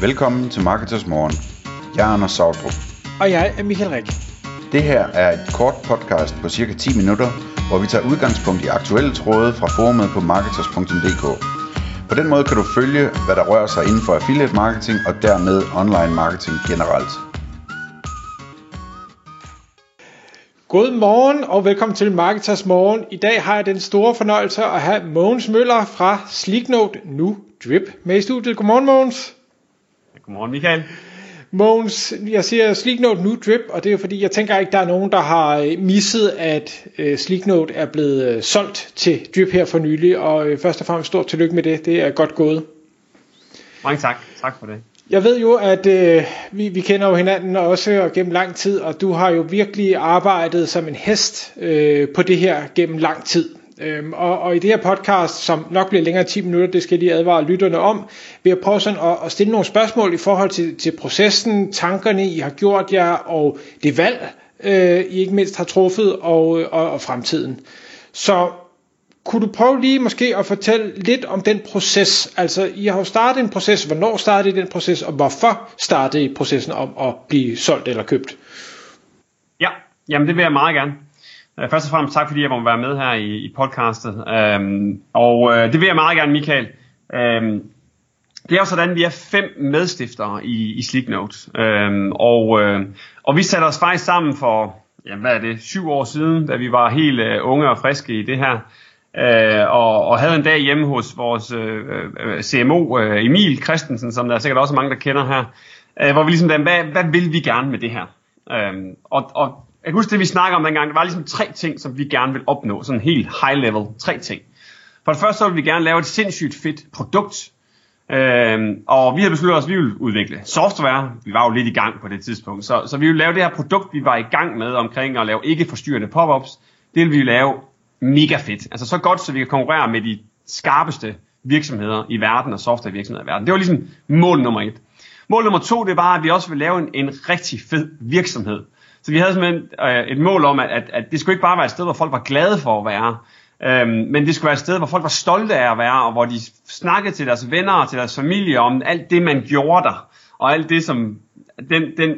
Velkommen til Marketers Morgen. Jeg er Anders Sautrup. Og jeg er Michael Rik. Det her er et kort podcast på cirka 10 minutter, hvor vi tager udgangspunkt i aktuelle tråde fra forumet på marketers.dk. På den måde kan du følge, hvad der rører sig inden for affiliate marketing og dermed online marketing generelt. God morgen og velkommen til Marketers Morgen. I dag har jeg den store fornøjelse at have Mogens Møller fra Sleeknote, nu Drip, med i studiet. Godmorgen Mogens. Godmorgen Michael. Mogens, jeg siger Sleeknote nu Drip, og det er fordi, jeg tænker ikke, der er nogen, der har misset, at uh, Sleeknote er blevet uh, solgt til Drip her for nylig, og uh, først og fremmest stort tillykke med det. Det er godt gået. Mange tak. Tak for det. Jeg ved jo, at øh, vi, vi kender jo hinanden også og gennem lang tid, og du har jo virkelig arbejdet som en hest øh, på det her gennem lang tid. Øhm, og, og i det her podcast, som nok bliver længere end 10 minutter, det skal jeg lige advare lytterne om, vil jeg prøve sådan at, at stille nogle spørgsmål i forhold til, til processen, tankerne I har gjort jer, og det valg, øh, I ikke mindst har truffet, og, og, og fremtiden. Så kunne du prøve lige måske at fortælle lidt om den proces? Altså, I har jo startet en proces. Hvornår startede I den proces, og hvorfor startede I processen om at blive solgt eller købt? Ja, jamen det vil jeg meget gerne. Øh, først og fremmest tak, fordi jeg må være med her i, i podcastet. Øhm, og øh, det vil jeg meget gerne, Michael. Øhm, det er jo sådan, at vi er fem medstiftere i, i Sleeknote. Øhm, og, øh, og vi satte os faktisk sammen for, ja, hvad er det, syv år siden, da vi var helt øh, unge og friske i det her. Øh, og, og havde en dag hjemme hos vores øh, øh CMO øh, Emil Christensen, som der er sikkert også mange, der kender her, øh, hvor vi ligesom, hvad, hvad vil vi gerne med det her? Øhm, og, og jeg kan huske det, vi snakker om dengang, Der var ligesom tre ting, som vi gerne vil opnå, sådan helt high level, tre ting. For det første så vil vi gerne lave et sindssygt fedt produkt, Øhm, og vi har besluttet os, at vi ville udvikle software. Vi var jo lidt i gang på det tidspunkt. Så, så vi vil lave det her produkt, vi var i gang med omkring at lave ikke forstyrrende pop-ups. Det vil vi lave mega fedt. Altså så godt, så vi kan konkurrere med de skarpeste virksomheder i verden og softwarevirksomheder i verden. Det var ligesom mål nummer et. Mål nummer to, det var, at vi også vil lave en, en rigtig fed virksomhed. Så vi havde simpelthen øh, et mål om, at, at, at det skulle ikke bare være et sted, hvor folk var glade for at være, øhm, men det skulle være et sted, hvor folk var stolte af at være, og hvor de snakkede til deres venner og til deres familie om alt det, man gjorde der, og alt det, som den, den,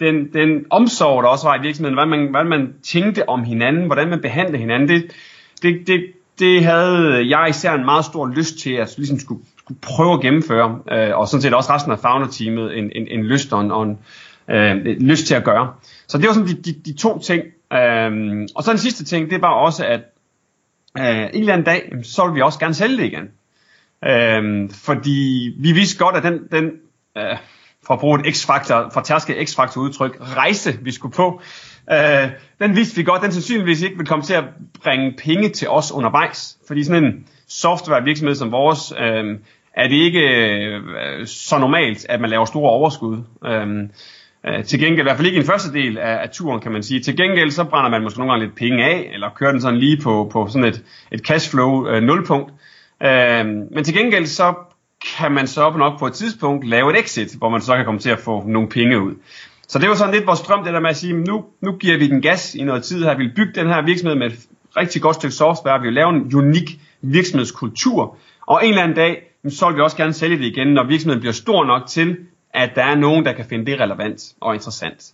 den, den omsorg, der også var i virksomheden, hvad man, hvad man tænkte om hinanden, hvordan man behandlede hinanden, det, det, det, det havde jeg især en meget stor lyst til at ligesom skulle, skulle prøve at gennemføre, øh, og sådan set også resten af founder-teamet en, en, en lyst og en, og en øh, lyst til at gøre. Så det var sådan de, de, de to ting. Øh, og så den sidste ting, det var også, at øh, en eller anden dag, så vil vi også gerne sælge det igen. Øh, fordi vi vidste godt, at den, den øh, for at bruge et X-faktor, for tærske X-faktor udtryk, rejse vi skulle på, øh, den vidste vi godt, den sandsynligvis ikke vil komme til at bringe penge til os undervejs. Fordi sådan en softwarevirksomhed som vores, øh, er det ikke øh, så normalt, at man laver store overskud. Øh, øh, til gengæld, i hvert fald ikke i den første del af, af turen, kan man sige. Til gengæld, så brænder man måske nogle gange lidt penge af, eller kører den sådan lige på, på sådan et, et cashflow øh, nulpunkt. Øh, men til gengæld, så kan man så op nok på et tidspunkt lave et exit, hvor man så kan komme til at få nogle penge ud. Så det var sådan lidt vores drøm, det der med at sige, nu, nu giver vi den gas i noget tid her, vi vil bygge den her virksomhed med et rigtig godt stykke software, vi vil lave en unik virksomhedskultur, og en eller anden dag, så vil vi også gerne sælge det igen, når virksomheden bliver stor nok til, at der er nogen, der kan finde det relevant og interessant.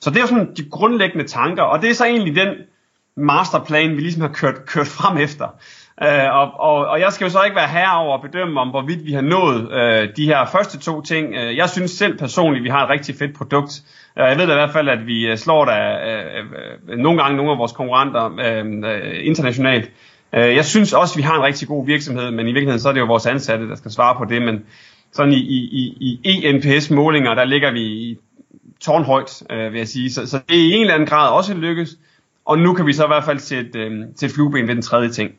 Så det er jo sådan de grundlæggende tanker, og det er så egentlig den masterplan, vi ligesom har kørt, kørt frem efter. Øh, og, og, og jeg skal jo så ikke være herover og bedømme, om hvorvidt vi har nået øh, de her første to ting. Øh, jeg synes selv personligt, at vi har et rigtig fedt produkt. Øh, jeg ved da i hvert fald, at vi øh, slår der øh, nogle gange nogle af vores konkurrenter øh, internationalt. Jeg synes også, at vi har en rigtig god virksomhed, men i virkeligheden så er det jo vores ansatte, der skal svare på det. Men sådan i, i, i, i ENPS-målinger, der ligger vi i tårnhøjt, øh, vil jeg sige. Så, så det er i en eller anden grad også lykkes. Og nu kan vi så i hvert fald sætte, øh, sætte flueben ved den tredje ting.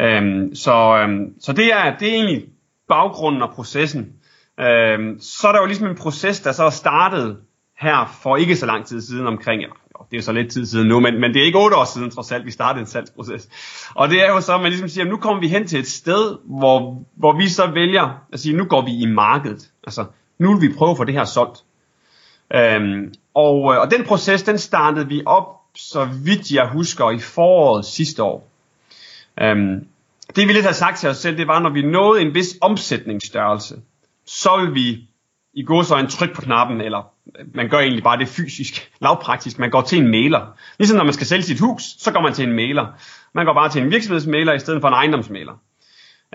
Øh, så, øh, så det er, det er egentlig baggrunden og processen. Øh, så er der jo ligesom en proces, der så er startet her for ikke så lang tid siden omkring, eller det er jo så lidt tid siden nu, men, men det er ikke otte år siden trods alt, vi startede en salgsproces. Og det er jo så, at man ligesom siger, at nu kommer vi hen til et sted, hvor, hvor vi så vælger at sige, nu går vi i markedet. Altså, nu vil vi prøve at få det her solgt. Øhm, og, øh, og den proces, den startede vi op, så vidt jeg husker, i foråret sidste år. Øhm, det vi lidt har sagt til os selv, det var, når vi nåede en vis omsætningsstørrelse, så vil vi i går så en tryk på knappen, eller man gør egentlig bare det fysisk, lavpraktisk. Man går til en mailer. Ligesom når man skal sælge sit hus, så går man til en mailer. Man går bare til en virksomhedsmailer i stedet for en ejendomsmailer.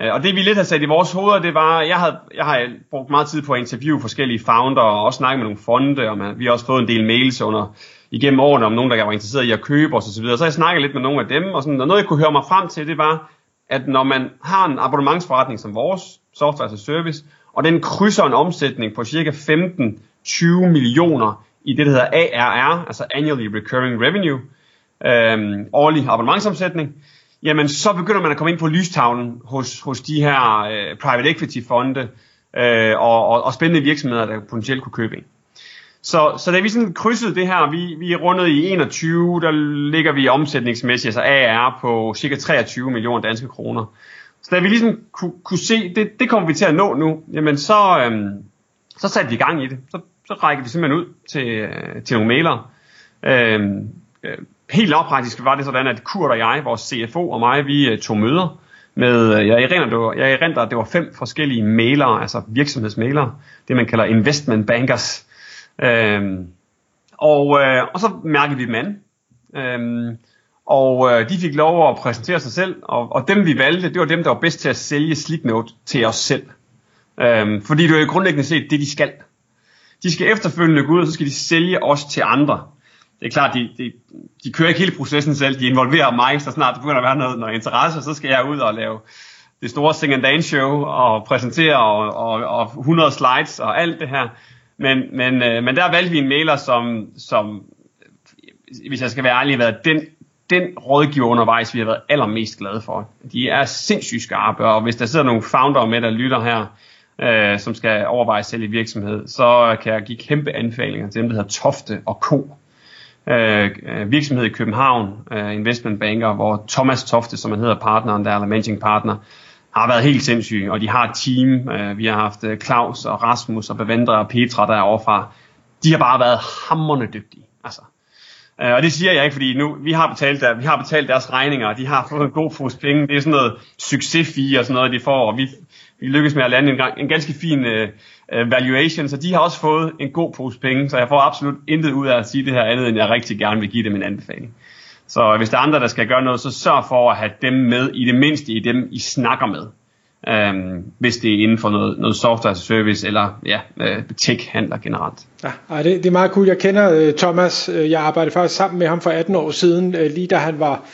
Øh, og det vi lidt har sat i vores hoveder, det var, jeg har, jeg har brugt meget tid på at interviewe forskellige founder, og også snakke med nogle fonde, og man, vi har også fået en del mails under, igennem årene om nogen, der var interesseret i at købe osv. Så, videre. så jeg snakket lidt med nogle af dem, og, sådan, og noget jeg kunne høre mig frem til, det var, at når man har en abonnementsforretning som vores, software as a service, og den krydser en omsætning på cirka 15-20 millioner i det, der hedder ARR, altså Annually Recurring Revenue, øh, årlig abonnementsomsætning, jamen så begynder man at komme ind på lystavlen hos, hos de her øh, private equity fonde øh, og, og, og spændende virksomheder, der potentielt kunne købe ind. Så, så da vi sådan krydsede det her, vi, vi er rundet i 21, der ligger vi omsætningsmæssigt, altså AR på cirka 23 millioner danske kroner. Så da vi ligesom kunne, kunne se, det, det kommer vi til at nå nu, jamen så, øhm, så satte vi i gang i det. Så, så rækker vi simpelthen ud til, øh, til nogle mailere. Øhm, øh, helt lavpraktisk var det sådan, at Kurt og jeg, vores CFO og mig, vi øh, tog møder med, øh, jeg erindrer, det var, jeg erindrer, at det var fem forskellige mailere, altså virksomhedsmailere, det man kalder investment bankers. Øhm, og, øh, og så mærkede vi dem an. Øhm, og øh, de fik lov at præsentere sig selv, og, og dem vi valgte, det var dem, der var bedst til at sælge Slicknote til os selv. Øhm, fordi det er jo grundlæggende set det, de skal. De skal efterfølgende gå ud, og så skal de sælge os til andre det er klart, de, de, de kører ikke hele processen selv, de involverer mig, så snart der begynder at være noget, noget interesse, så skal jeg ud og lave det store sing and dance show og præsentere og, og, og 100 slides og alt det her. Men, men, øh, men der valgte vi en mailer, som, som hvis jeg skal være ærlig, har været den, den rådgiver undervejs, vi har været allermest glade for. De er sindssygt skarpe, og hvis der sidder nogle founder med, der lytter her, øh, som skal overveje selv i virksomhed, så kan jeg give kæmpe anbefalinger til dem, der hedder Tofte og Co øh, øh virksomhed i København, øh, investmentbanker, hvor Thomas Tofte, som han hedder partneren der, eller managing partner, har været helt sindssyg, og de har et team. Øh, vi har haft øh, Claus og Rasmus og Bevendra og Petra der overfra. De har bare været hammerne dygtige. Altså. Øh, og det siger jeg ikke, fordi nu, vi har betalt, der, vi har betalt deres regninger, og de har fået en god pose penge. Det er sådan noget succesfie og sådan noget, de får, og vi, vi lykkes med at lande en, en ganske fin øh, uh, valuation, så de har også fået en god pose penge, så jeg får absolut intet ud af at sige det her andet, end jeg rigtig gerne vil give dem en anbefaling. Så hvis der er andre, der skal gøre noget, så sørg for at have dem med, i det mindste i dem, I snakker med. Um, hvis det er inden for noget, noget software service eller ja, uh, tech-handler generelt. Ja, det, det er meget cool. Jeg kender uh, Thomas. Jeg arbejdede faktisk sammen med ham for 18 år siden, uh, lige da han var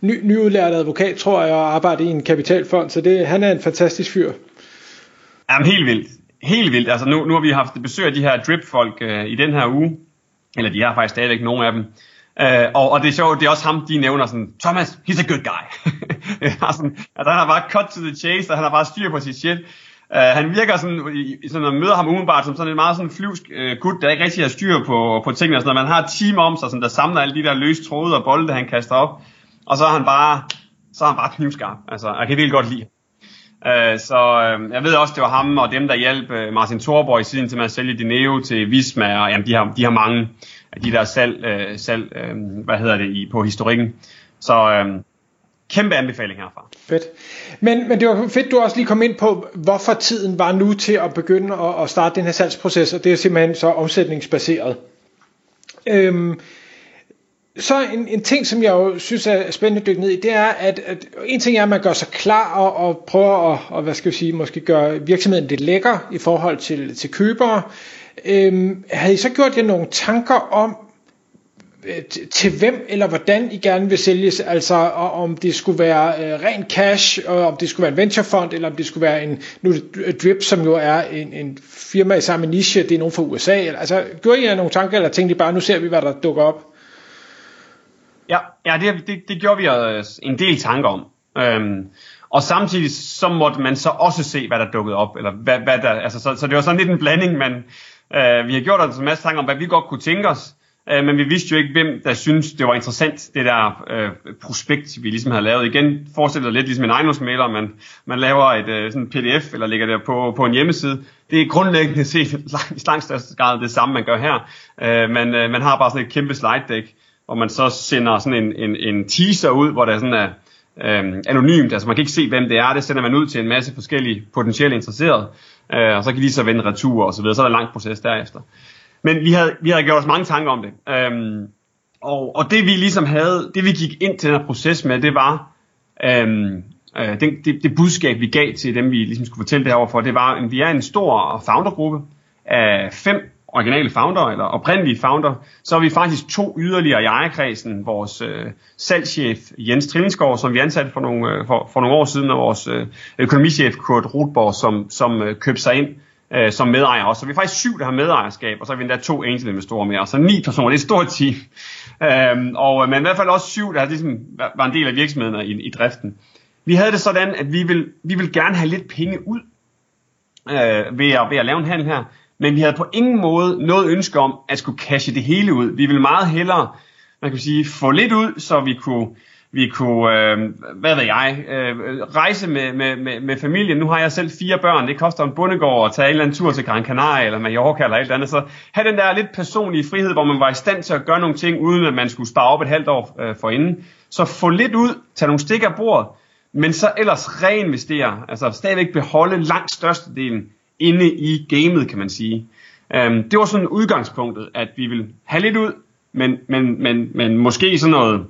ny, nyudlært advokat, tror jeg, og arbejdede i en kapitalfond. Så det, han er en fantastisk fyr. Jamen helt vildt helt vildt. Altså nu, nu har vi haft besøg af de her drip-folk øh, i den her uge. Eller de har faktisk stadigvæk nogle af dem. Øh, og, og det er sjovt, det er også ham, de nævner sådan, Thomas, he's a good guy. sådan, altså, han har bare cut to the chase, og han har bare styr på sit shit. Uh, han virker sådan, i, sådan, når man møder ham umiddelbart, som sådan en meget sådan flyvsk uh, gut, der ikke rigtig har styr på, på tingene. Sådan, når man har et team om sig, sådan, der samler alle de der løse tråde og bolde, han kaster op, og så er han bare, så er han bare knivskarp. Altså, jeg kan virkelig godt lide Øh, så øh, jeg ved også, det var ham og dem, der hjalp øh, Martin Thorborg i siden til med at sælge Dineo til Visma, og jamen, de, har, de har mange af de der salg, øh, salg øh, hvad hedder det, i, på historikken. Så øh, kæmpe anbefaling herfra. Fedt. Men, men det var fedt, du også lige kom ind på, hvorfor tiden var nu til at begynde at, at starte den her salgsproces, og det er simpelthen så omsætningsbaseret. Øhm, så en, en ting, som jeg jo synes er spændende at dykke ned i, det er, at, at en ting er, at man gør sig klar og, og prøver at, og, hvad skal jeg sige, måske gøre virksomheden lidt lækker i forhold til, til købere. Øhm, havde I så gjort jer nogle tanker om, øh, til hvem eller hvordan I gerne vil sælges, altså om det skulle være øh, ren cash, og om det skulle være en venturefond, eller om det skulle være en, nu Drip, som jo er en, en firma i samme niche, det er nogen fra USA, altså gjorde I jer nogle tanker, eller tænkte I bare, nu ser vi, hvad der dukker op? Ja, ja det, det, det gjorde vi os en del tanker om. Øhm, og samtidig så måtte man så også se, hvad der dukkede op. Eller hvad, hvad der, altså, så, så det var sådan lidt en blanding, men øh, vi har gjort os en masse tanker om, hvad vi godt kunne tænke os. Øh, men vi vidste jo ikke, hvem der synes det var interessant, det der øh, prospekt, vi ligesom havde lavet. Igen forestiller lidt ligesom en ejendomsmaler, man, man laver et øh, sådan pdf, eller lægger det på, på en hjemmeside. Det er grundlæggende set i langt største grad det samme, man gør her. Øh, men øh, man har bare sådan et kæmpe slide deck, hvor man så sender sådan en, en, en teaser ud, hvor der sådan er, øh, anonymt, altså man kan ikke se, hvem det er, det sender man ud til en masse forskellige potentielle interesserede, øh, og så kan de så vende retur og så videre, så er der en lang proces derefter. Men vi havde, vi havde gjort os mange tanker om det, øh, og, og det vi ligesom havde, det vi gik ind til den her proces med, det var, øhm, øh, øh, det, det, det budskab vi gav til dem, vi ligesom skulle fortælle det her overfor, det var, at vi er en stor foundergruppe af fem originale founder, eller oprindelige founder, så er vi faktisk to yderligere i ejerkredsen. Vores øh, salgschef Jens Trillingsgaard, som vi ansatte for nogle, øh, for, for nogle år siden, og vores øh, økonomichef Kurt Rutborg, som, som øh, købte sig ind øh, som medejer også. Så vi er faktisk syv, der har medejerskab, og så er vi endda to angel investorer med, og så ni personer. Det er et stort team. Øhm, og, øh, men i hvert fald også syv, der har ligesom, var en del af virksomheden i, i driften. Vi havde det sådan, at vi vil, vi vil gerne have lidt penge ud øh, ved, at, ved at lave en handel her, men vi havde på ingen måde noget ønske om at skulle cashe det hele ud. Vi ville meget hellere, man kan sige, få lidt ud, så vi kunne, vi kunne, øh, hvad ved jeg, øh, rejse med, med, med, med familien. Nu har jeg selv fire børn, det koster en bundegård at tage en eller anden tur til Gran Canaria eller Mallorca eller alt andet. Så have den der lidt personlige frihed, hvor man var i stand til at gøre nogle ting, uden at man skulle spare op et halvt år øh, forinden. Så få lidt ud, tage nogle stik af bordet, men så ellers reinvestere, altså stadigvæk beholde langt størstedelen inde i gamet, kan man sige. Øhm, det var sådan udgangspunktet, at vi ville have lidt ud, men, men, men, men måske sådan noget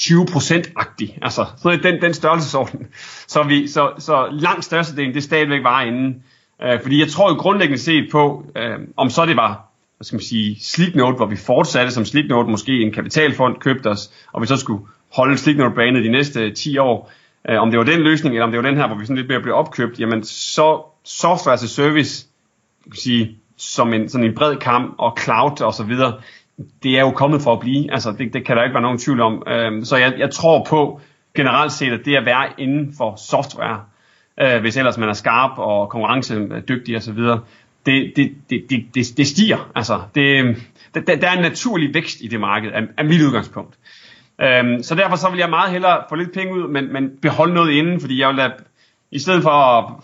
20%-agtigt, altså sådan den, den størrelsesorden. Så, vi, så, så langt størstedelen, det stadigvæk var inde. Øh, fordi jeg tror jo grundlæggende set på, øh, om så det var hvad skal man sige, Sleeknote, hvor vi fortsatte som Sleeknote, måske en kapitalfond købte os, og vi så skulle holde Sleeknote-banet de næste 10 år, øh, om det var den løsning, eller om det var den her, hvor vi sådan lidt mere blev opkøbt, jamen så software as a service, kan sige, som en, sådan en bred kamp, og cloud og så videre, det er jo kommet for at blive. Altså, det, det kan der ikke være nogen tvivl om. Øhm, så jeg, jeg tror på generelt set, at det at være inden for software, øh, hvis ellers man er skarp og konkurrencedygtig osv., det, det, det, det, det, det stiger. Altså, det, der, der er en naturlig vækst i det marked, af, af mit udgangspunkt. Øhm, så derfor så vil jeg meget hellere få lidt penge ud, men, men beholde noget inden, fordi jeg vil lade, i stedet for at,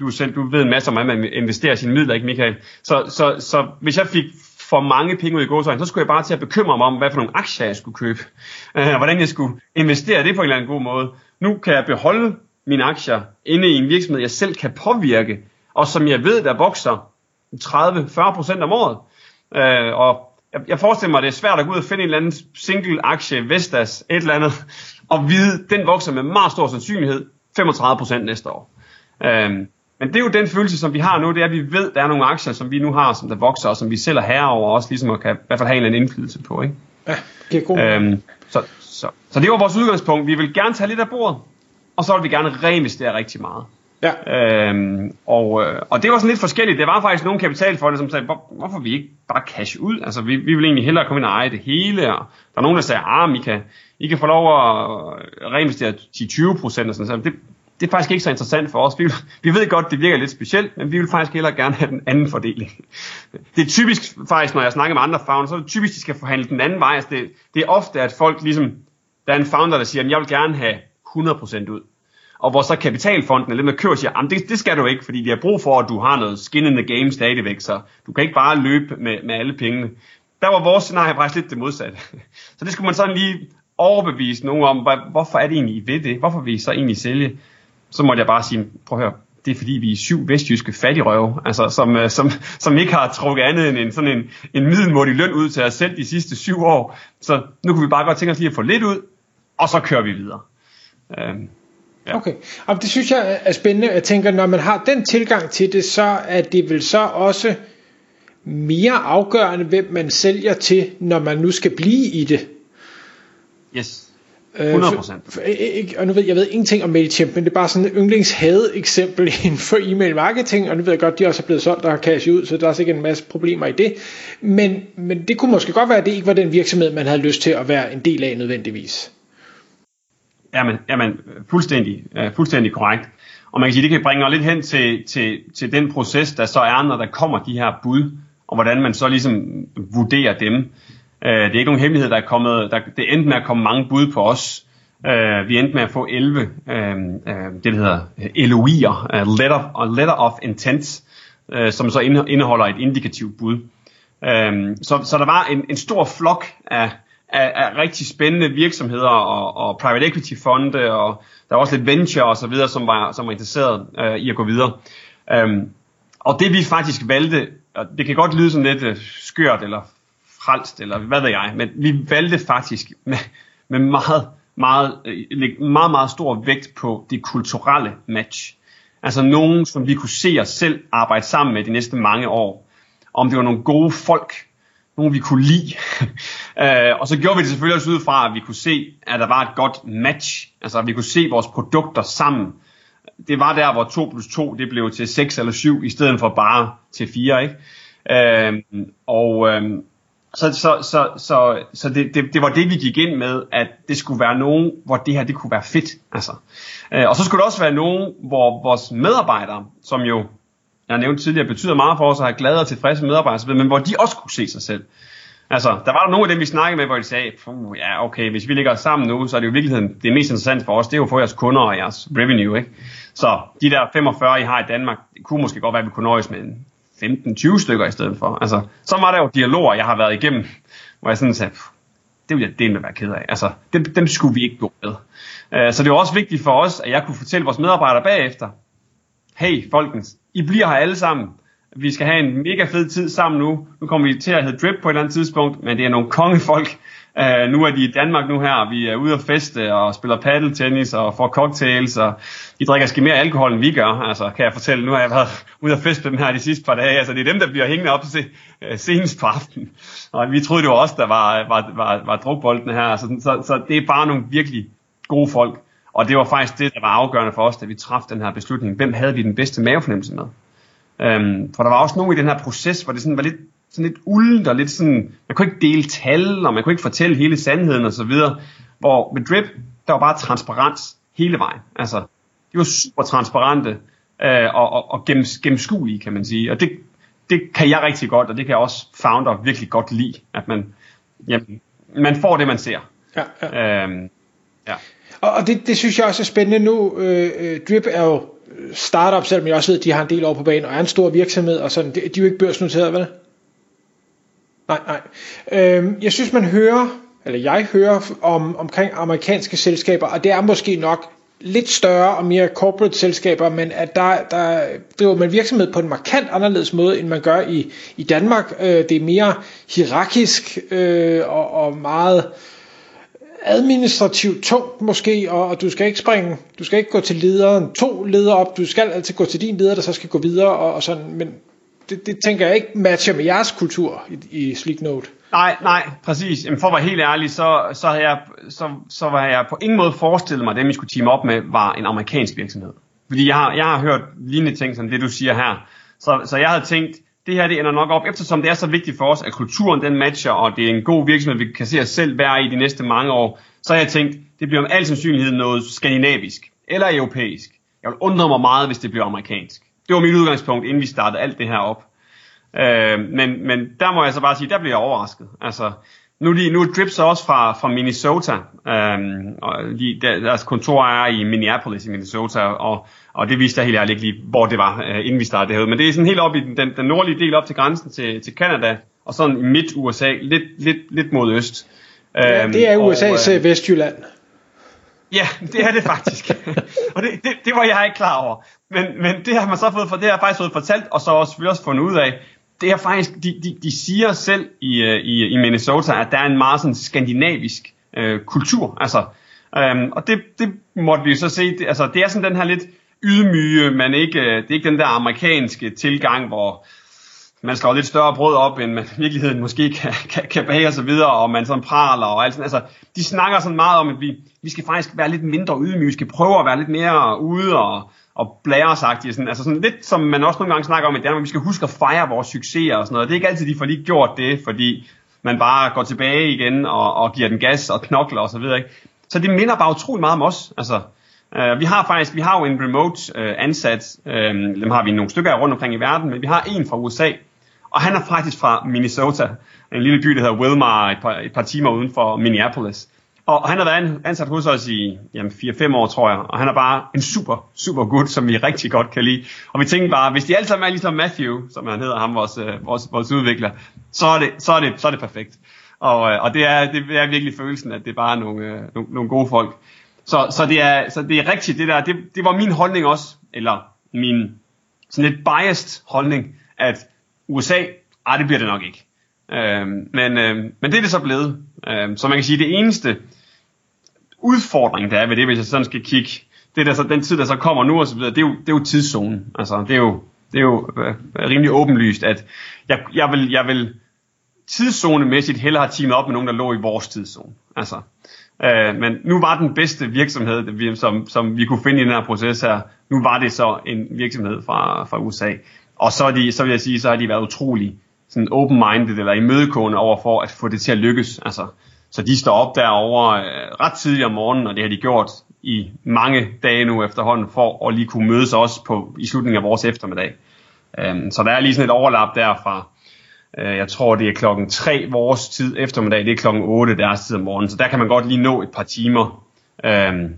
du, selv, du ved en masse om, at man investerer sine midler, ikke Michael? Så, så, så hvis jeg fik for mange penge ud i gåsøjne, så skulle jeg bare til at bekymre mig om, hvad for nogle aktier jeg skulle købe, øh, hvordan jeg skulle investere det på en eller anden god måde. Nu kan jeg beholde mine aktier inde i en virksomhed, jeg selv kan påvirke, og som jeg ved, der vokser 30-40% om året. Øh, og jeg, jeg forestiller mig, at det er svært at gå ud og finde en eller anden single aktie, Vestas, et eller andet, og vide, den vokser med meget stor sandsynlighed 35% næste år. Øhm, men det er jo den følelse, som vi har nu, det er, at vi ved, at der er nogle aktier, som vi nu har, som der vokser, og som vi selv er herre over, også ligesom at kan i hvert fald have en eller anden indflydelse på. Ikke? Ja, det er god. Øhm, så, så, så det var vores udgangspunkt. Vi vil gerne tage lidt af bordet, og så vil vi gerne reinvestere rigtig meget. Ja. Øhm, og, øh, og det var sådan lidt forskelligt. Det var faktisk nogle kapitalfonde, som sagde, Hvor, hvorfor vi ikke bare cash ud? Altså, vi, vi vil egentlig hellere komme ind og eje det hele. Og der er nogen, der sagde, ah, I kan, I kan få lov at reinvestere 10-20 procent. Og sådan, så det, det er faktisk ikke så interessant for os. Vi, vi ved godt, det virker lidt specielt, men vi vil faktisk hellere gerne have den anden fordeling. Det er typisk faktisk, når jeg snakker med andre founders, så er det typisk, de skal forhandle den anden vej. Altså det, det er ofte, at folk ligesom, der er en founder, der siger, at jeg vil gerne have 100% ud og hvor så kapitalfonden eller dem, der kør siger, at det, det skal du ikke, fordi de har brug for, at du har noget skin in the game stadigvæk, så du kan ikke bare løbe med, med alle pengene. Der var vores scenarie faktisk lidt det modsatte. Så det skulle man sådan lige overbevise nogen om, hvorfor er det egentlig, I ved det? Hvorfor vil I så egentlig sælge? Så måtte jeg bare sige, prøv at høre, det er fordi vi er syv vestjyske fattigrøve, altså som, øh, som, som ikke har trukket andet end en, sådan en, en middelmådig løn ud til os selv de sidste syv år. Så nu kunne vi bare godt tænke os lige at få lidt ud, og så kører vi videre. Øhm, Ja. Okay, og det synes jeg er spændende. Jeg tænker, når man har den tilgang til det, så er det vel så også mere afgørende, hvem man sælger til, når man nu skal blive i det. Yes. 100%. Øh, for, og nu ved jeg ved ingenting om MailChimp, men det er bare sådan et yndlingshade eksempel inden for e-mail marketing, og nu ved jeg godt, de også er blevet solgt og har cash ud, så der er sikkert en masse problemer i det. Men, men det kunne måske godt være, at det ikke var den virksomhed, man havde lyst til at være en del af nødvendigvis. Jamen, jamen fuldstændig, uh, fuldstændig korrekt. Og man kan sige, det kan bringe lidt hen til, til, til den proces, der så er, når der kommer de her bud, og hvordan man så ligesom vurderer dem. Øh, det er ikke nogen hemmelighed, der er kommet, der, det endte med at komme mange bud på os. Uh, vi endte med at få 11, uh, øh, øh, det der hedder LOI'er, letter, letter of intent, som så indeholder et indikativt bud. Uh, så, så der var en, en stor flok af af, af rigtig spændende virksomheder og, og private equity fonde, og der var også lidt venture og så videre, som var, som var interesseret øh, i at gå videre. Um, og det vi faktisk valgte, og det kan godt lyde sådan lidt øh, skørt eller frelst, eller hvad ved jeg, men vi valgte faktisk med, med meget, meget, øh, meget, meget, meget stor vægt på det kulturelle match. Altså nogen, som vi kunne se os selv arbejde sammen med de næste mange år. Om det var nogle gode folk, nogen vi kunne lide. uh, og så gjorde vi det selvfølgelig også ud fra, at vi kunne se, at der var et godt match. Altså at vi kunne se vores produkter sammen. Det var der, hvor 2 plus 2 det blev til 6 eller 7, i stedet for bare til 4. Ikke? Uh, og, uh, så, så, så, så, så det, det, det var det, vi gik ind med, at det skulle være nogen, hvor det her det kunne være fedt. Altså. Øh, og så skulle det også være nogen, hvor vores medarbejdere, som jo, jeg nævnte tidligere, betyder meget for os at have glade og tilfredse medarbejdere, men hvor de også kunne se sig selv. Altså, der var der nogle af dem, vi snakkede med, hvor de sagde, ja, okay, hvis vi ligger sammen nu, så er det jo i virkeligheden det mest interessante for os, det er jo at få jeres kunder og jeres revenue, ikke? Så de der 45, I har i Danmark, det kunne måske godt være, at vi kunne nøjes med 15-20 stykker i stedet for. Altså, så var der jo dialoger, jeg har været igennem, hvor jeg sådan sagde, det ville jeg dele med være ked af. Altså, dem, dem skulle vi ikke gå med. Uh, så det var også vigtigt for os, at jeg kunne fortælle vores medarbejdere bagefter, hey folkens, I bliver her alle sammen. Vi skal have en mega fed tid sammen nu. Nu kommer vi til at hedde Drip på et eller andet tidspunkt, men det er nogle kongefolk, Uh, nu er de i Danmark nu her, vi er ude at feste og spiller paddeltennis og får cocktails, og de drikker skal mere alkohol, end vi gør, altså kan jeg fortælle. Nu har jeg været ude at feste med dem her de sidste par dage, altså det er dem, der bliver hængende op til uh, øh, senest på aftenen. Og vi troede, det var os, der var, var, var, var drukboldene her, altså, så, så det er bare nogle virkelig gode folk. Og det var faktisk det, der var afgørende for os, da vi træffede den her beslutning. Hvem havde vi den bedste mavefornemmelse med? Um, for der var også nogen i den her proces, hvor det sådan var lidt sådan lidt uldent og lidt sådan, man kunne ikke dele tal, og man kunne ikke fortælle hele sandheden og så videre. Hvor med Drip, der var bare transparens hele vejen. Altså, de var super transparente øh, og, og, og gennem, gennemskuelige, kan man sige. Og det, det kan jeg rigtig godt, og det kan jeg også founder virkelig godt lide, at man, jamen, man får det, man ser. Ja, ja. Øhm, ja. Og, og det, det synes jeg også er spændende nu. Øh, øh Drip er jo startup, selvom jeg også ved, at de har en del over på banen, og er en stor virksomhed, og sådan, de, de er jo ikke børsnoteret, vel? Nej, nej. Øhm, jeg synes, man hører, eller jeg hører om, omkring amerikanske selskaber, og det er måske nok lidt større og mere corporate selskaber, men at der, der driver man virksomhed på en markant anderledes måde, end man gør i, i Danmark. Øh, det er mere hierarkisk øh, og, og meget administrativt tungt måske, og, og du skal ikke springe, du skal ikke gå til lederen to ledere op, du skal altid gå til din leder, der så skal gå videre og, og sådan, men det, det tænker jeg ikke matcher med jeres kultur i, i Sleeknote. Nej, nej, præcis. Jamen for at være helt ærlig, så, så, havde jeg, så, så var jeg på ingen måde forestillet mig, at dem, vi skulle team op med, var en amerikansk virksomhed. Fordi jeg har, jeg har hørt lignende ting, som det du siger her. Så, så jeg havde tænkt, det her det ender nok op, eftersom det er så vigtigt for os, at kulturen den matcher, og det er en god virksomhed, vi kan se os selv være i de næste mange år, så har jeg tænkt, det bliver om al sandsynlighed noget skandinavisk eller europæisk. Jeg vil undre mig meget, hvis det bliver amerikansk det var mit udgangspunkt, inden vi startede alt det her op. Øh, men, men der må jeg så bare sige, der blev jeg overrasket. Altså, nu, de, nu er Drip så også fra, fra Minnesota, øhm, og de, der, deres kontor er i Minneapolis i Minnesota, og, og det viste jeg helt ærligt ikke lige, hvor det var, øh, inden vi startede det her. Men det er sådan helt op i den, den nordlige del op til grænsen til, til Canada, og sådan i midt USA, lidt, lidt, lidt mod øst. Ja, øhm, det er USA's og, øh, Vestjylland. Ja, det er det faktisk. og det, det, det var jeg ikke klar over. Men, men det har man så fået, for det har jeg faktisk fået fortalt, og så også, også fundet ud af, det er faktisk, de, de, de siger selv i, øh, i, i Minnesota, at der er en meget sådan skandinavisk øh, kultur. Altså, øhm, og det, det måtte vi så se, det, altså, det er sådan den her lidt ydmyge, men ikke, øh, det er ikke den der amerikanske tilgang, hvor man slår lidt større brød op, end man i virkeligheden måske kan, kan, kan bage og så videre, og man sådan praler og alt sådan. Altså, de snakker sådan meget om, at vi, vi skal faktisk være lidt mindre ydmyge, vi skal prøve at være lidt mere ude og, og blæresagtige. Sådan, altså sådan lidt som man også nogle gange snakker om i Danmark, vi skal huske at fejre vores succeser og sådan noget. Det er ikke altid, de får lige gjort det, fordi man bare går tilbage igen og, og giver den gas og knokler og så videre. Ikke? Så det minder bare utrolig meget om os. Altså, Uh, vi har faktisk, vi har jo en remote uh, ansat, uh, dem har vi nogle stykker af rundt omkring i verden, men vi har en fra USA, og han er faktisk fra Minnesota, en lille by, der hedder Wilmar, et par, et par timer uden for Minneapolis. Og han har været ansat hos os i 4-5 år, tror jeg. Og han er bare en super, super gut, som vi rigtig godt kan lide. Og vi tænkte bare, hvis de alle sammen er ligesom Matthew, som han hedder ham, vores, øh, vores, vores udvikler, så er, det, så, er det, så er det perfekt. og, øh, og det, er, det er virkelig følelsen, at det er bare nogle, øh, nogle, nogle gode folk. Så, så, det er, så det er rigtigt, det der, det, det var min holdning også, eller min sådan lidt biased holdning, at USA, ej det bliver det nok ikke. Øh, men, øh, men det er det så blevet. Øh, så man kan sige, det eneste udfordring, der er ved det, hvis jeg sådan skal kigge, det der så, den tid, der så kommer nu og så videre, det er jo, det er jo tidszonen. Altså, det er jo, det er jo øh, rimelig åbenlyst, at jeg, jeg vil, jeg vil tidszonemæssigt hellere have teamet op med nogen, der lå i vores tidszone. Altså, øh, men nu var den bedste virksomhed, som, som vi kunne finde i den her proces her, nu var det så en virksomhed fra, fra USA. Og så, er de, så vil jeg sige, så har de været utrolig sådan open-minded eller imødegående over for at få det til at lykkes. Altså, så de står op derovre øh, ret tidligt om morgenen, og det har de gjort i mange dage nu efterhånden, for at lige kunne mødes også på, i slutningen af vores eftermiddag. Øhm, så der er lige sådan et overlap derfra. Øh, jeg tror det er klokken 3 vores tid eftermiddag, det er klokken 8 deres tid om morgenen, så der kan man godt lige nå et par timer. Øhm,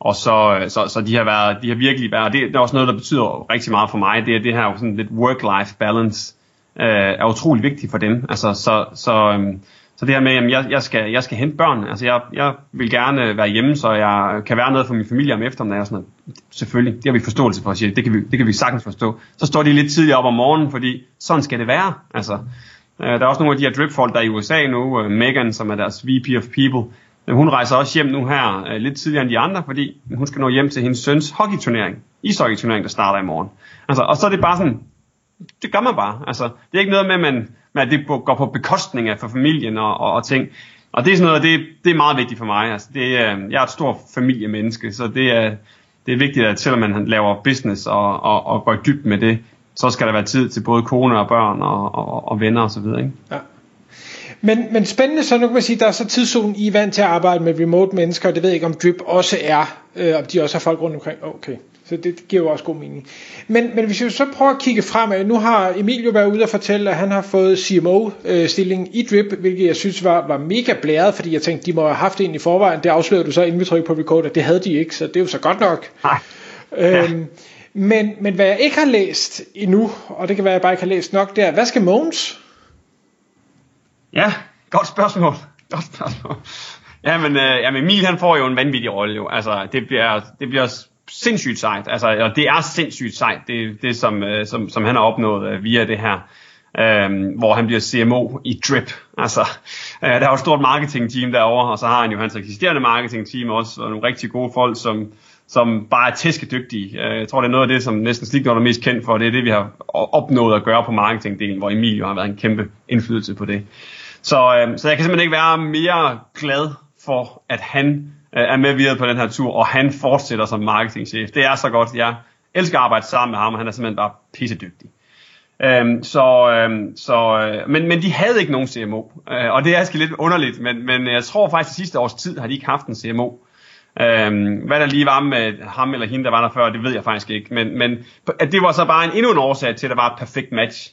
og så, øh, så, så de har været, de har virkelig været, det, det er også noget, der betyder rigtig meget for mig, det er det her sådan lidt work-life balance, øh, er utrolig vigtigt for dem. Altså, så, så, um, så det her med, at jeg, jeg, skal, jeg skal hente børn, altså jeg, jeg vil gerne være hjemme, så jeg kan være noget for min familie om eftermiddagen og sådan noget. Selvfølgelig, det har vi forståelse for siger det kan vi, det kan vi sagtens forstå. Så står de lidt tidligere op om morgenen, fordi sådan skal det være. Altså, øh, der er også nogle af de her dripfolk, der er i USA nu, øh, Megan, som er deres VP of People, hun rejser også hjem nu her øh, lidt tidligere end de andre, fordi hun skal nå hjem til hendes søns hockeyturnering, ishockeyturnering, der starter i morgen. Altså, og så er det bare sådan, det gør man bare. Altså, det er ikke noget med, at man med at det går på bekostning af for familien og, og, og ting. Og det er sådan noget, det, det er meget vigtigt for mig. Altså, det, er, øh, jeg er et stort familiemenneske, så det er, det er vigtigt, at selvom man laver business og, og, og går i dybt med det, så skal der være tid til både kone og børn og, og, og venner osv. Ikke? Ja. Men, men spændende så, nu kan man sige, der er så tidszonen, I er vant til at arbejde med remote mennesker, og det ved jeg ikke, om Drip også er, øh, om de også har folk rundt omkring. Okay. Så det giver jo også god mening. Men, men hvis vi så prøver at kigge fremad, nu har Emil jo været ude og fortælle, at han har fået CMO-stilling i Drip, hvilket jeg synes var, var mega blæret, fordi jeg tænkte, de må have haft en i forvejen. Det afslørede du så, inden vi trykker på record, at det havde de ikke, så det er jo så godt nok. Nej. Øhm, men, men hvad jeg ikke har læst endnu, og det kan være, at jeg bare ikke har læst nok, det er, hvad skal Mogens? Ja, godt spørgsmål. Godt spørgsmål. Ja, men, øh, jamen Emil han får jo en vanvittig rolle jo. Altså, det bliver, det bliver sindssygt sejt. Altså, og det er sindssygt sejt, det, det som, øh, som, som han har opnået øh, via det her. Øhm, hvor han bliver CMO i Drip. Altså, øh, der er jo et stort marketingteam derovre, og så har han jo hans eksisterende marketingteam også, og nogle rigtig gode folk, som, som bare er tæskedygtige. Øh, jeg tror, det er noget af det, som næsten Slik er mest kendt for. Det er det, vi har opnået at gøre på marketingdelen, hvor Emil jo har været en kæmpe indflydelse på det. Så, øh, så jeg kan simpelthen ikke være mere glad for, at han Øh, er med videre på den her tur, og han fortsætter som marketingchef. Det er så godt. Jeg elsker at arbejde sammen med ham, og han er simpelthen bare pissedygtig. Øhm, så, øhm, så, øh, men, men de havde ikke nogen CMO, øh, og det er lidt underligt, men, men jeg tror faktisk, at sidste års tid har de ikke haft en CMO. Øhm, hvad der lige var med ham eller hende, der var der før, det ved jeg faktisk ikke, men, men at det var så bare en endnu en årsag til, at der var et perfekt match.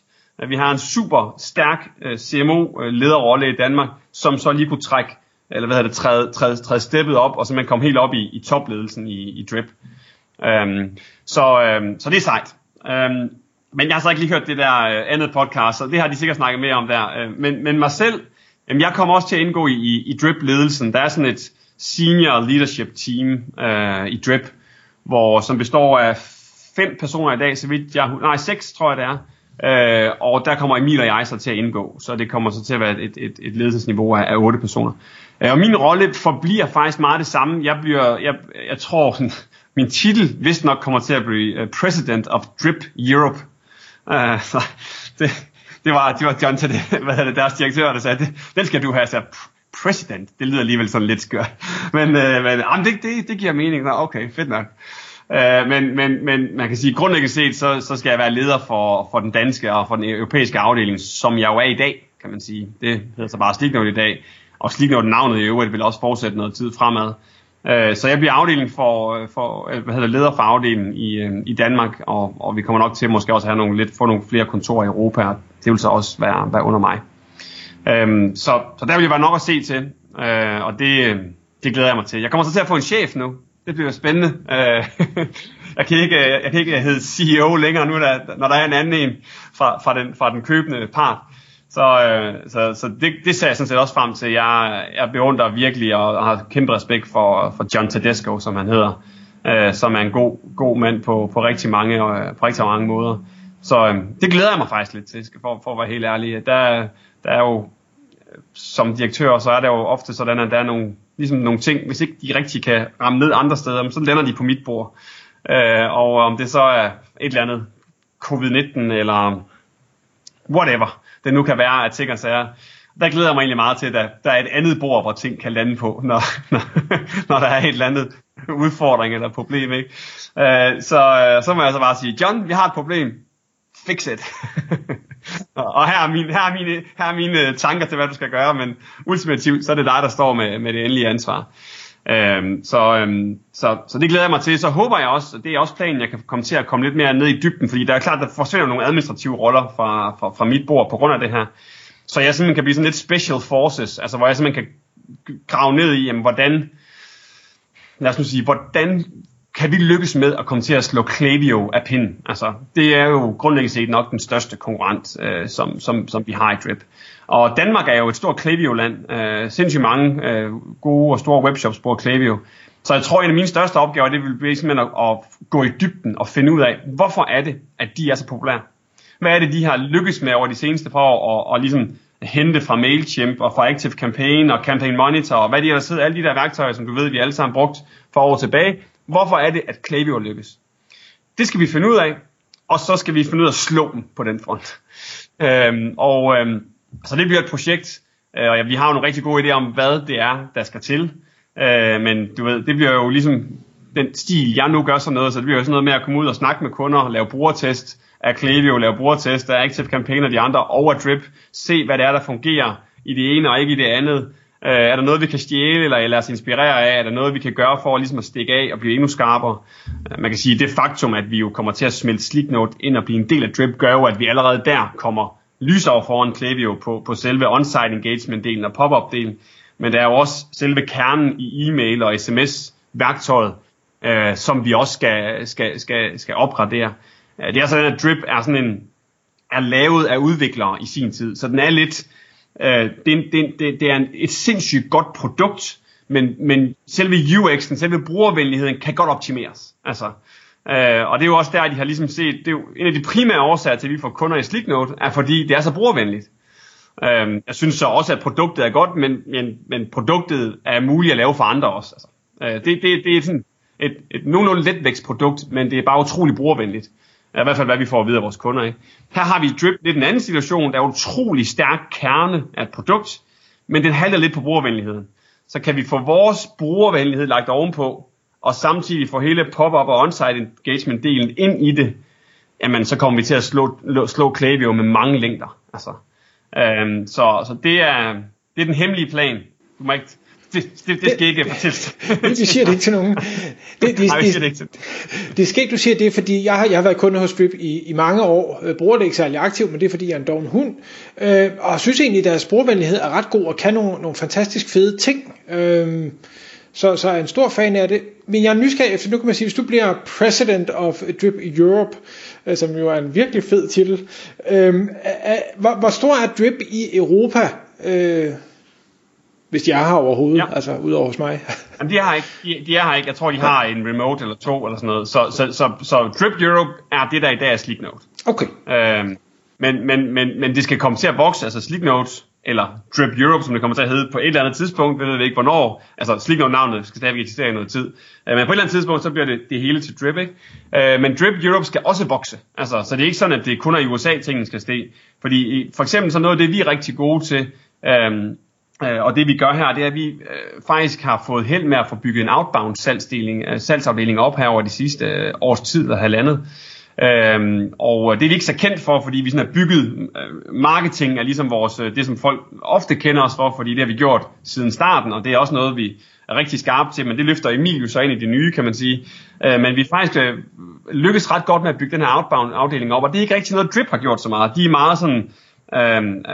Vi har en super stærk øh, CMO-lederrolle øh, i Danmark, som så lige kunne trække eller hvad hedder det, træde, træde, træde steppet op, og så man kom helt op i, i topledelsen i, i Drip. Øhm, så, øhm, så det er sejt. Øhm, men jeg har så ikke lige hørt det der øh, andet podcast, så det har de sikkert snakket mere om der. Uh, men, men mig selv, jamen jeg kommer også til at indgå i, i, i Drip-ledelsen. Der er sådan et senior leadership team øh, i Drip, hvor, som består af fem personer i dag, så vidt jeg, nej, seks tror jeg det er. Øh, og der kommer Emil og jeg så til at indgå, så det kommer så til at være et, et, et ledelsesniveau af, af otte personer. Øh, og min rolle forbliver faktisk meget det samme. Jeg bliver, jeg, jeg tror, min titel vist nok kommer til at blive uh, President of Drip Europe. Uh, så det, det var, det var John til det, hvad hedder det, deres direktør, der sagde, det, den skal du have, så President, det lyder alligevel sådan lidt skørt. Men, uh, men jamen, det, det, det giver mening. Nå, okay, fedt nok. Øh, men, men, men man kan sige, grundlæggende set, så, så skal jeg være leder for, for den danske og for den europæiske afdeling, som jeg jo er i dag, kan man sige. Det hedder så bare Stignode i dag og Slignord navnet i øvrigt vil også fortsætte noget tid fremad. Øh, så jeg bliver afdeling for, for øh, hvad hedder leder for afdelingen i, øh, i Danmark, og, og vi kommer nok til måske også have nogle, lidt, få nogle flere kontorer i Europa, og det vil så også være, være under mig. Øhm, så, så der vil jeg være nok at se til, øh, og det, det glæder jeg mig til. Jeg kommer så til at få en chef nu. Det bliver spændende. Øh, jeg, kan ikke, jeg kan ikke hedde CEO længere nu, der, når der er en anden en fra, fra, den, fra den købende part. Så, øh, så, så det, det ser jeg sådan set også frem til. Jeg, jeg beundrer virkelig og har kæmpe respekt for, for John Tedesco, som han hedder, øh, som er en god, god mand på, på, rigtig mange, øh, på rigtig mange måder. Så øh, det glæder jeg mig faktisk lidt til, for, for at være helt ærlig. Der, der er jo, som direktør, så er det jo ofte sådan, at der er nogle, ligesom nogle ting, hvis ikke de rigtig kan ramme ned andre steder, så lander de på mit bord. Øh, og om det så er et eller andet covid-19 eller whatever det nu kan være, at ting og sager, der glæder jeg mig egentlig meget til, at der, der er et andet bord, hvor ting kan lande på, når, når, når der er et eller andet udfordring eller problem. Ikke? Øh, så, øh, så må jeg så bare sige, John, vi har et problem. Fix it. og her er, min, her, er mine, her er mine tanker til, hvad du skal gøre, men ultimativt, så er det dig, der står med, med det endelige ansvar. Øhm, så, øhm, så, så det glæder jeg mig til. Så håber jeg også, det er også planen, jeg kan komme til at komme lidt mere ned i dybden, fordi der er klart, der forsvinder nogle administrative roller fra, fra, fra mit bord på grund af det her. Så jeg simpelthen kan blive sådan lidt special forces, altså hvor jeg simpelthen kan grave ned i, jamen, hvordan, lad os nu sige, hvordan kan vi lykkes med at komme til at slå Klaviyo af pinden? Altså, det er jo grundlæggende set nok den største konkurrent, øh, som, som, som vi har i Drip. Og Danmark er jo et stort Klaviyo-land. Øh, sindssygt mange øh, gode og store webshops bruger Klaviyo. Så jeg tror, en af mine største opgaver, det vil blive simpelthen at, at gå i dybden og finde ud af, hvorfor er det, at de er så populære? Hvad er det, de har lykkes med over de seneste par år, og, og ligesom hente fra MailChimp og fra Active Campaign og Campaign Monitor, og hvad de ellers sidder, alle de der værktøjer, som du ved, vi alle sammen brugt for år tilbage. Hvorfor er det, at Klaviyo lykkes? Det skal vi finde ud af, og så skal vi finde ud af at slå dem på den front. Øhm, og øhm, så det bliver et projekt, øh, og ja, vi har jo nogle rigtig gode idéer om, hvad det er, der skal til. Øh, men du ved, det bliver jo ligesom den stil, jeg nu gør sådan noget, så det bliver jo sådan noget med at komme ud og snakke med kunder, lave brugertest af Klaviyo, lave brugertest af Active Campaign og de andre over Drip, se hvad det er, der fungerer i det ene og ikke i det andet. Øh, er der noget, vi kan stjæle eller lade os inspirere af? Er der noget, vi kan gøre for ligesom at stikke af og blive endnu skarpere? Øh, man kan sige, at det faktum, at vi jo kommer til at smelte Slicknote ind og blive en del af Drip, gør jo, at vi allerede der kommer lysere foran Klaviyo på, på selve on-site engagement-delen og pop-up-delen, men der er jo også selve kernen i e-mail og sms-værktøjet, øh, som vi også skal, skal, skal, skal opgradere. Øh, det er sådan, at Drip er sådan en er lavet af udviklere i sin tid, så den er lidt, øh, Øh, det, det, det, det er en, et sindssygt godt produkt, men, men selve UX'en, selve brugervenligheden kan godt optimeres. Altså, Øh, og det er jo også der, de har ligesom set, det er jo en af de primære årsager til, at vi får kunder i Slicknote, er fordi det er så brugervenligt. Øh, jeg synes så også, at produktet er godt, men, men, men produktet er muligt at lave for andre også. Altså, øh, det, det, det er sådan et, et nogenlunde letvægtsprodukt, men det er bare utrolig brugervenligt. I hvert fald, hvad vi får at vide af vores kunder. Ikke? Her har vi Drip lidt en anden situation. Der er utrolig stærk kerne af et produkt, men den halter lidt på brugervenligheden. Så kan vi få vores brugervenlighed lagt ovenpå, og samtidig få hele pop-up og on-site engagement delen ind i det, jamen så kommer vi til at slå, slå Klaviyo med mange længder. Altså, øhm, så, så det er, det er den hemmelige plan. Du må ikke, det, det, det skal ikke fortælle. det siger det ikke til nogen. Det, det, Nej, det, det, ikke til. det skal ikke, du siger det, fordi jeg har, jeg har været kunde hos Strip i, i mange år. Jeg bruger det ikke særlig aktivt, men det er fordi, jeg er en doven hund. Øh, og synes egentlig, at deres brugervenlighed er ret god og kan nogle, nogle fantastisk fede ting. Øh, så, så er jeg en stor fan af det. Men jeg er nysgerrig efter, nu kan man sige, hvis du bliver President of Drip Europe, øh, som jo er en virkelig fed titel, øh, hvor, hvor stor er Drip i Europa? Øh, hvis de er her overhovedet, ja. altså ud over hos mig. Jamen, de, er ikke, de, de er her ikke. Jeg tror, de har en remote eller to eller sådan noget. Så, så, så, så Drip Europe er det, der i dag er Sleeknote. Okay. Øhm, men, men, men, men det skal komme til at vokse. Altså Sleeknote eller Drip Europe, som det kommer til at hedde på et eller andet tidspunkt, ved jeg ikke hvornår, altså slik noget navnet skal stadigvæk eksistere i noget tid, øh, men på et eller andet tidspunkt, så bliver det det hele til Drip, ikke? Øh, men Drip Europe skal også vokse, altså, så det er ikke sådan, at det kun er i USA, tingene skal ske, fordi for eksempel så noget af det, vi er rigtig gode til, øhm, øh, Øh, og det vi gør her, det er, at vi øh, faktisk har fået held med at få bygget en outbound salgsdeling, øh, salgsafdeling op her over de sidste øh, års tid og halvandet, Øhm, og øh, det er vi ikke så kendt for, fordi vi sådan har bygget, øh, marketing er ligesom vores, øh, det som folk ofte kender os for, fordi det har vi gjort siden starten, og det er også noget, vi er rigtig skarpe til, men det løfter Emil jo så ind i det nye, kan man sige. Øh, men vi faktisk øh, lykkes ret godt med at bygge den her outbound afdeling op, og det er ikke rigtig noget, Drip har gjort så meget. De er meget sådan øh, Øhm,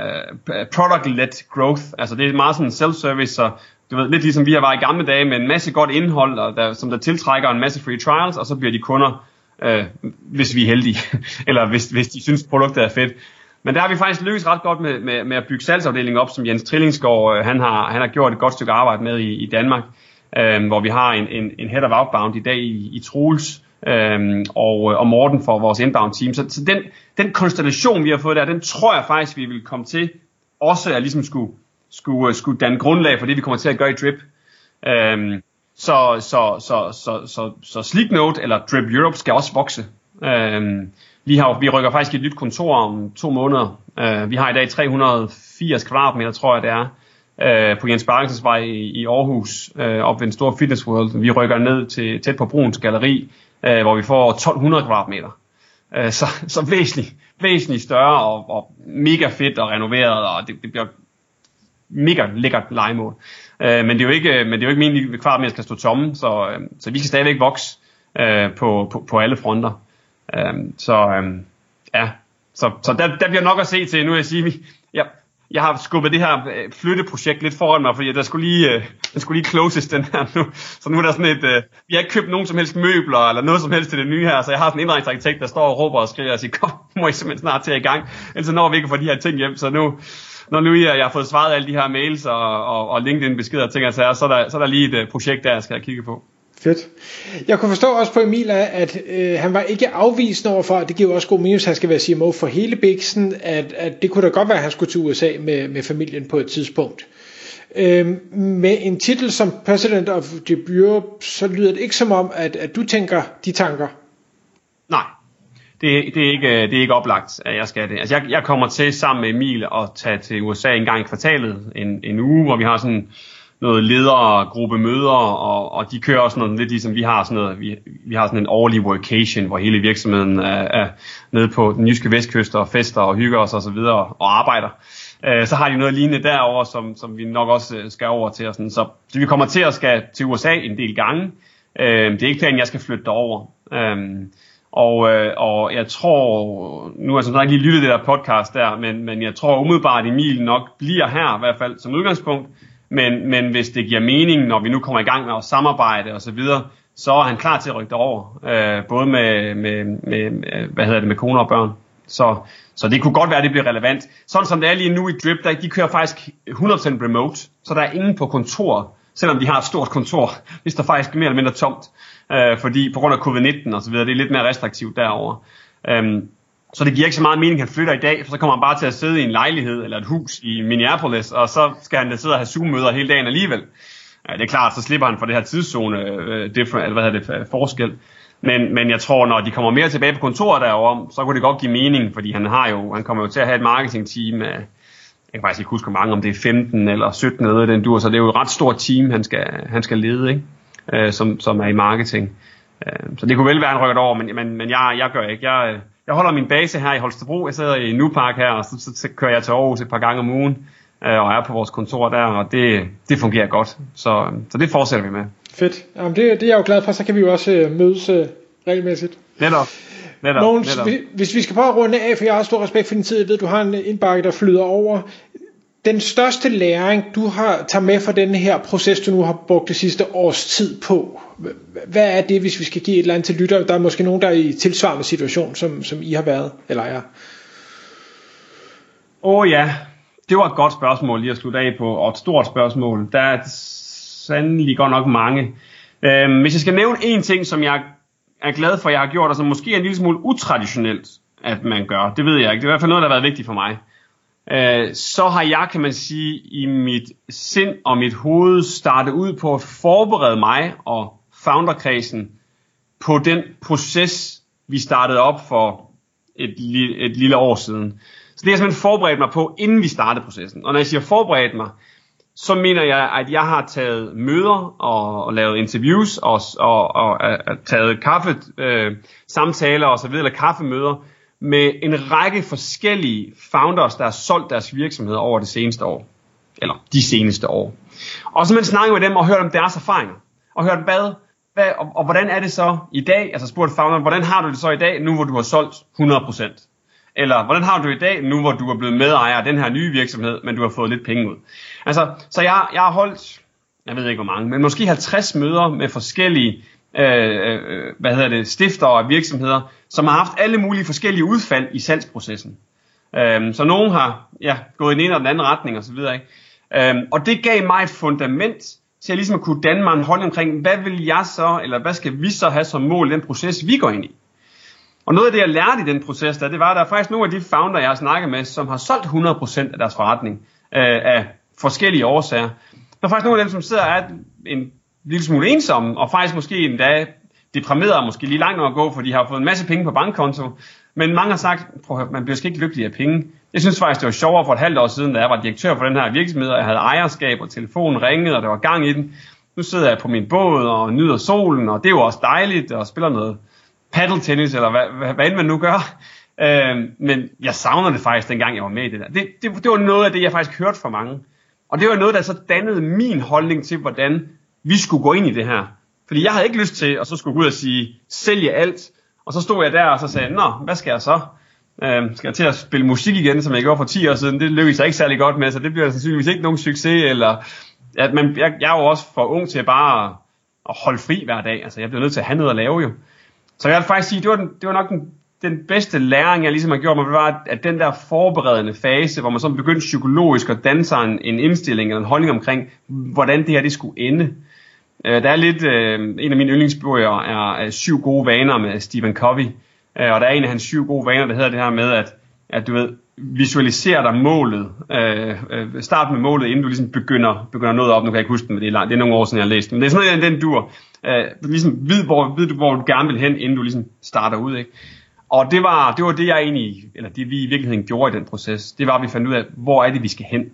øh, product-led growth, altså det er meget sådan self-service, så du ved, lidt ligesom vi har været i gamle dage med en masse godt indhold, og der, som der tiltrækker en masse free trials, og så bliver de kunder øh, hvis vi er heldige, eller hvis, hvis de synes, produktet er fedt. Men der har vi faktisk lykkes ret godt med, med, med at bygge salgsafdelingen op, som Jens Trillingsgaard, øh, han, har, han har gjort et godt stykke arbejde med i, i Danmark, øh, hvor vi har en, en, en head of outbound i dag i, i Troels, øhm, og, øh, og Morten for vores inbound team. Så, så den, den konstellation, vi har fået der, den tror jeg faktisk, vi vil komme til også at ligesom skulle, skulle, øh, skulle danne grundlag for det, vi kommer til at gøre i Drip. Øhm, så, så, så, så, så, så Sleek Note eller Drip Europe skal også vokse. Øhm, vi, har, vi rykker faktisk et nyt kontor om to måneder. Øh, vi har i dag 380 kvadratmeter, tror jeg det er, øh, på Jens Barkens vej i, i Aarhus, øh, op ved en stor fitness world. Vi rykker ned til tæt på Bruns Galeri, uh, hvor vi får 1200 kvadratmeter. Uh, så, så væsentligt, væsentligt større og, og mega fedt og renoveret, og det, det bliver mega lækkert legemål. Uh, men det er jo ikke, men det er jo ikke meningen, at kvadratmeter skal stå tomme, så, så vi skal stadigvæk vokse uh, på, på, på alle fronter. Øhm, så øhm, ja, så, så der, der bliver nok at se til. Nu vil jeg sige, vi, jeg har skubbet det her øh, flytteprojekt lidt foran mig, fordi der skulle lige, øh, den skulle lige closes den her nu. Så nu er der sådan et, øh, vi har ikke købt nogen som helst møbler eller noget som helst til det nye her, så jeg har sådan en indregningsarkitekt, der står og råber og skriger og siger, kom, må I simpelthen snart til at i gang, ellers når vi ikke få de her ting hjem. Så nu, når nu jeg, jeg har fået svaret alle de her mails og, og, og LinkedIn beskeder og ting, altså, så, er der, så er der lige et øh, projekt der, jeg skal kigge på. Fedt. Jeg kunne forstå også på Emil, at øh, han var ikke afvisende overfor, at det giver også god mening, at han skal være CMO for hele Bixen, at, at det kunne da godt være, at han skulle til USA med, med familien på et tidspunkt. Øh, med en titel som President of the Bureau, så lyder det ikke som om, at, at du tænker de tanker. Nej, det, det, er ikke, det er ikke oplagt, at jeg skal det. Altså jeg, jeg kommer til sammen med Emil at tage til USA en gang i kvartalet, en, en uge, hvor vi har sådan noget ledergruppe møder, og, og de kører også noget lidt ligesom vi har sådan noget, vi, vi har sådan en årlig workation, hvor hele virksomheden er, er nede på den jyske vestkyst og fester og hygger os og så videre og arbejder. Øh, så har de noget lignende derover, som, som vi nok også øh, skal over til. Og sådan. Så, så vi kommer til at skal til USA en del gange. Øh, det er ikke planen, jeg skal flytte derover. Øh, og, øh, og jeg tror, nu har jeg som sagt lige lyttet det der podcast der, men, men jeg tror umiddelbart, Emil nok bliver her, i hvert fald som udgangspunkt, men, men hvis det giver mening, når vi nu kommer i gang med at samarbejde og så videre, så er han klar til at rykke over, øh, både med, med, med, øh, hvad hedder det, med kone og børn. Så, så det kunne godt være, at det bliver relevant. Sådan som det er lige nu i Drip, der, de kører faktisk 100% remote, så der er ingen på kontor, selvom de har et stort kontor, hvis der faktisk er mere eller mindre tomt, øh, fordi på grund af covid-19 og så videre, det er lidt mere restriktivt derovre. Um, øhm, så det giver ikke så meget mening, at han flytter i dag, for så kommer han bare til at sidde i en lejlighed eller et hus i Minneapolis, og så skal han da sidde og have Zoom-møder hele dagen alligevel. Ja, det er klart, så slipper han for det her tidszone øh, different, eller hvad hedder det, øh, forskel. Men, men jeg tror, når de kommer mere tilbage på kontoret derovre, så kunne det godt give mening, fordi han har jo, han kommer jo til at have et marketingteam af, jeg kan faktisk ikke huske mange, om det er 15 eller 17 eller den dur, så det er jo et ret stort team, han skal, han skal lede, ikke? Uh, som, som er i marketing. Uh, så det kunne vel være, han rykker over, men, men, men jeg, jeg gør ikke. Jeg, jeg holder min base her i Holstebro. Jeg sidder i Nupark her, og så, så, så kører jeg til Aarhus et par gange om ugen, øh, og er på vores kontor der, og det, det fungerer godt. Så, så det fortsætter vi med. Fedt. Jamen det, det er jeg jo glad for, så kan vi jo også øh, mødes øh, regelmæssigt. Netop. Netop, Mogens, netop. hvis vi skal prøve at runde af, for jeg har stor respekt for din tid, jeg ved, du har en indbakke, der flyder over den største læring, du har tager med fra den her proces, du nu har brugt det sidste års tid på, hvad er det, hvis vi skal give et eller andet til lytter? Der er måske nogen, der er i tilsvarende situation, som, som I har været, eller er. Åh oh, ja, det var et godt spørgsmål lige at slutte af på, og et stort spørgsmål. Der er sandelig godt nok mange. Øhm, hvis jeg skal nævne en ting, som jeg er glad for, jeg har gjort, og som måske er en lille smule utraditionelt, at man gør, det ved jeg ikke. Det er i hvert fald noget, der har været vigtigt for mig øh, så har jeg, kan man sige, i mit sind og mit hoved startet ud på at forberede mig og founderkredsen på den proces, vi startede op for et, et lille år siden. Så det har jeg simpelthen forberedt mig på, inden vi startede processen. Og når jeg siger forberedt mig, så mener jeg, at jeg har taget møder og, og lavet interviews og, og, og, og taget kaffe øh, samtaler og så videre, eller kaffemøder med en række forskellige founders, der har solgt deres virksomheder over det seneste år. Eller de seneste år. Og så man snakker med dem og hører om deres erfaringer. Og hørt, hvad, hvad og, og, hvordan er det så i dag? Altså spurgte founderen, hvordan har du det så i dag, nu hvor du har solgt 100%? Eller hvordan har du det i dag, nu hvor du er blevet medejer af den her nye virksomhed, men du har fået lidt penge ud? Altså, så jeg, jeg har holdt, jeg ved ikke hvor mange, men måske 50 møder med forskellige Øh, øh, hvad hedder det, stifter og virksomheder, som har haft alle mulige forskellige udfald i salgsprocessen. Øh, så nogen har ja, gået i den ene og den anden retning osv. Øh, og det gav mig et fundament til at ligesom at kunne danne mig en holdning omkring, hvad vil jeg så, eller hvad skal vi så have som mål i den proces, vi går ind i. Og noget af det, jeg lærte i den proces, der, det var, at der er faktisk nogle af de founder, jeg har snakket med, som har solgt 100% af deres forretning øh, af forskellige årsager. Der er faktisk nogle af dem, som sidder og er en lille smule ensomme, og faktisk måske endda deprimeret, og måske lige langt nok at gå, for de har fået en masse penge på bankkonto. Men mange har sagt, prøv at man bliver sgu ikke lykkelig af penge. Jeg synes faktisk, det var sjovere for et halvt år siden, da jeg var direktør for den her virksomhed, og jeg havde ejerskab, og telefonen ringede, og der var gang i den. Nu sidder jeg på min båd og nyder solen, og det er jo også dejligt, og spiller noget paddle tennis, eller hvad, hvad, hvad end man nu gør. Øh, men jeg savner det faktisk, dengang jeg var med i det der. Det, det, det var noget af det, jeg faktisk hørte fra mange. Og det var noget, der så dannede min holdning til, hvordan vi skulle gå ind i det her. Fordi jeg havde ikke lyst til at så skulle gå ud og sige, sælge alt. Og så stod jeg der og så sagde, nå, hvad skal jeg så? Øhm, skal jeg til at spille musik igen, som jeg gjorde for 10 år siden? Det lykkedes jeg ikke særlig godt med, så det bliver sandsynligvis ikke nogen succes. Eller, at man, jeg, jeg er jo også for ung til bare at holde fri hver dag. Altså, jeg bliver nødt til at have noget at lave jo. Så jeg vil faktisk sige, det var, den, det var nok den, den bedste læring, jeg ligesom har gjort mig, det var, at den der forberedende fase, hvor man så begyndte psykologisk at danse en, en indstilling eller en holdning omkring, hvordan det her det skulle ende. Øh, der er lidt, øh, en af mine yndlingsbøger er, øh, Syv gode vaner med Stephen Covey, øh, og der er en af hans syv gode vaner, der hedder det her med, at, at du ved, visualisere dig målet, øh, øh, start med målet, inden du ligesom begynder, begynder noget op, nu kan jeg ikke huske den, men det er, langt, det er nogle år siden, jeg har læst men det er sådan noget, den dur, øh, ligesom vid, hvor, ved du, hvor du gerne vil hen, inden du ligesom starter ud, ikke? Og det var, det var det, jeg egentlig, eller det vi i virkeligheden gjorde i den proces, det var, at vi fandt ud af, hvor er det, vi skal hen,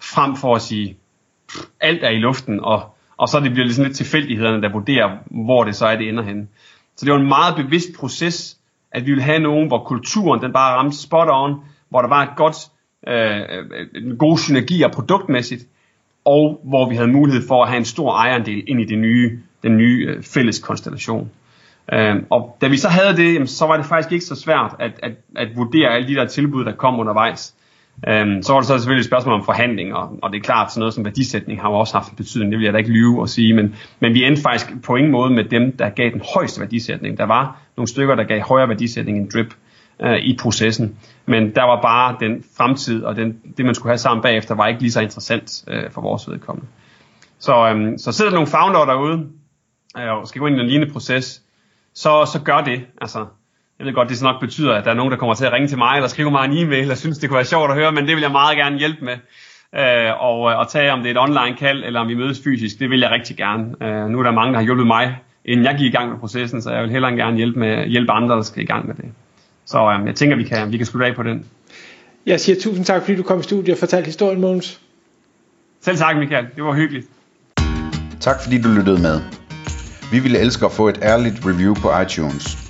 frem for at sige, pff, alt er i luften, og, og så det bliver ligesom lidt tilfældighederne, der vurderer, hvor det så er, det ender hen. Så det var en meget bevidst proces, at vi ville have nogen, hvor kulturen den bare ramte spot on, hvor der var et godt, øh, øh en god synergi og produktmæssigt, og hvor vi havde mulighed for at have en stor ejerandel ind i det nye, den nye øh, fælles konstellation. Øh, og da vi så havde det, så var det faktisk ikke så svært at, at, at vurdere alle de der tilbud, der kom undervejs. Øhm, så var der så selvfølgelig et spørgsmål om forhandlinger, og, og det er klart, sådan noget som værdisætning har jo også haft en betydning, det vil jeg da ikke lyve og sige, men, men vi endte faktisk på ingen måde med dem, der gav den højeste værdisætning. Der var nogle stykker, der gav højere værdisætning end drip øh, i processen, men der var bare den fremtid, og den, det man skulle have sammen bagefter, var ikke lige så interessant øh, for vores vedkommende. Så, øhm, så sidder der nogle founder derude, øh, og skal gå ind i en lignende proces, så, så gør det. Altså, jeg ved godt, det så nok betyder, at der er nogen, der kommer til at ringe til mig, eller skrive mig en e-mail, og synes, det kunne være sjovt at høre, men det vil jeg meget gerne hjælpe med. Øh, og, og tage, om det er et online kald, eller om vi mødes fysisk, det vil jeg rigtig gerne. Øh, nu er der mange, der har hjulpet mig, inden jeg gik i gang med processen, så jeg vil hellere gerne hjælpe, med, hjælpe andre, der skal i gang med det. Så øh, jeg tænker, vi kan, vi kan slutte af på den. Jeg siger tusind tak, fordi du kom i studiet og fortalte historien, Måns. Selv tak, Michael. Det var hyggeligt. Tak fordi du lyttede med. Vi ville elske at få et ærligt review på iTunes.